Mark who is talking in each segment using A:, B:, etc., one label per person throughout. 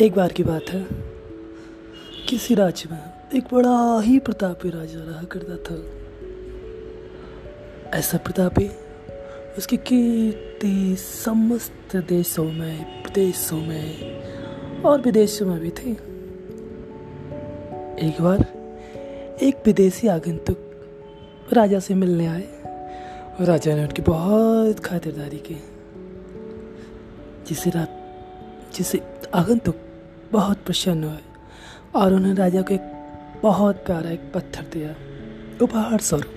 A: एक बार की बात है। किसी राज्य में एक बड़ा ही प्रतापी राजा रहा करता था। ऐसा प्रतापी उसकी कीर्ति समस्त देशों में प्रदेशों में और विदेशों में भी थी। एक बार एक विदेशी आगंतुक राजा से मिलने आए राजा ने उनकी बहुत खातिरदारी की, जिसे रात जिसे आगंतुक बहुत प्रसन्न हुए और उन्होंने राजा को एक बहुत प्यारा एक पत्थर दिया, उपहार स्वरूप।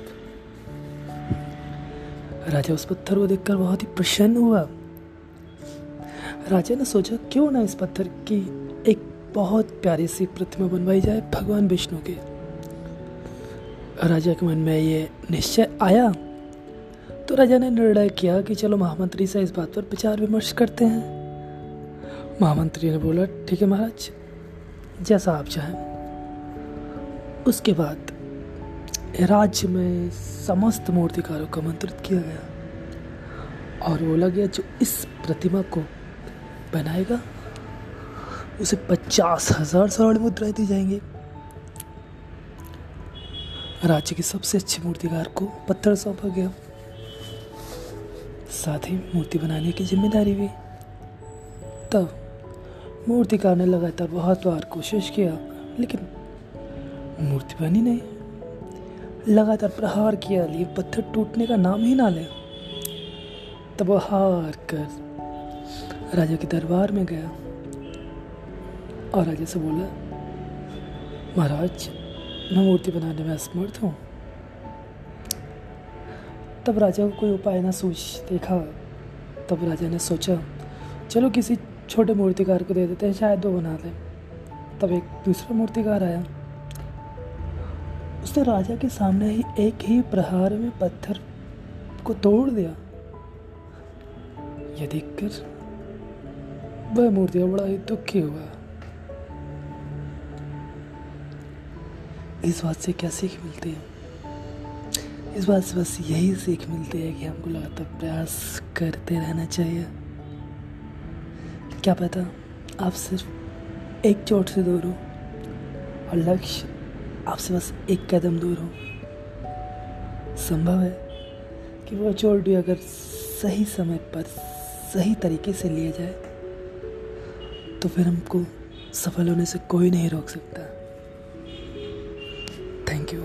A: राजा उस पत्थर को देखकर बहुत ही प्रसन्न हुआ। राजा ने सोचा, क्यों ना इस पत्थर की एक बहुत प्यारी सी प्रतिमा बनवाई जाए भगवान विष्णु के। राजा के मन में ये निश्चय आया। तो राजा ने निर्णय किया कि चलो महामंत्री से इस बात पर विचार विमर्श करते हैं। महामंत्री ने बोला, ठीक है महाराज, जैसा आप चाहें। उसके बाद राज्य में समस्त मूर्तिकारों को आमंत्रित किया गया और बोला गया, जो इस प्रतिमा को बनाएगा, उसे पचास हज़ार स्वर्ण मुद्राएँ दी जाएँगी। राज्य के सबसे अच्छे मूर्तिकार को पत्थर सौंपा गया। साथ ही मूर्ति बनाने की ज़िम्मेदारी भी। तब मूर्तिकार ने लगातार बहुत बार कोशिश किया, लेकिन मूर्ति बनी नहीं। लगातार प्रहार किया लेकिन पत्थर टूटने का नाम ही ना ले। तब हार कर राजा के दरबार में गया। और राजा से बोला, महाराज, मैं मूर्ति बनाने में असमर्थ हूँ। तब राजा को कोई उपाय ना सोच देखा। तब राजा ने सोचा, चलो किसी छोटे मूर्तिकार को दे देते हैं, शायद वो बना दे। तब एक दूसरा मूर्तिकार आया। उसने राजा के सामने ही एक ही प्रहार में पत्थर को तोड़ दिया। यह देखकर वह मूर्ति बड़ा ही दुखी हुआ। इस बात से क्या सीख मिलती है? इस बात से बस यही सीख मिलती है कि हमको लगातार प्रयास करते रहना चाहिए। क्या पता आप सिर्फ़ एक चोट से दूर हो और लक्ष्य आपसे बस एक कदम दूर हो। संभव है कि वह चोट भी अगर सही समय पर सही तरीके से लिया जाए तो फिर हमको सफल होने से कोई नहीं रोक सकता। Thank you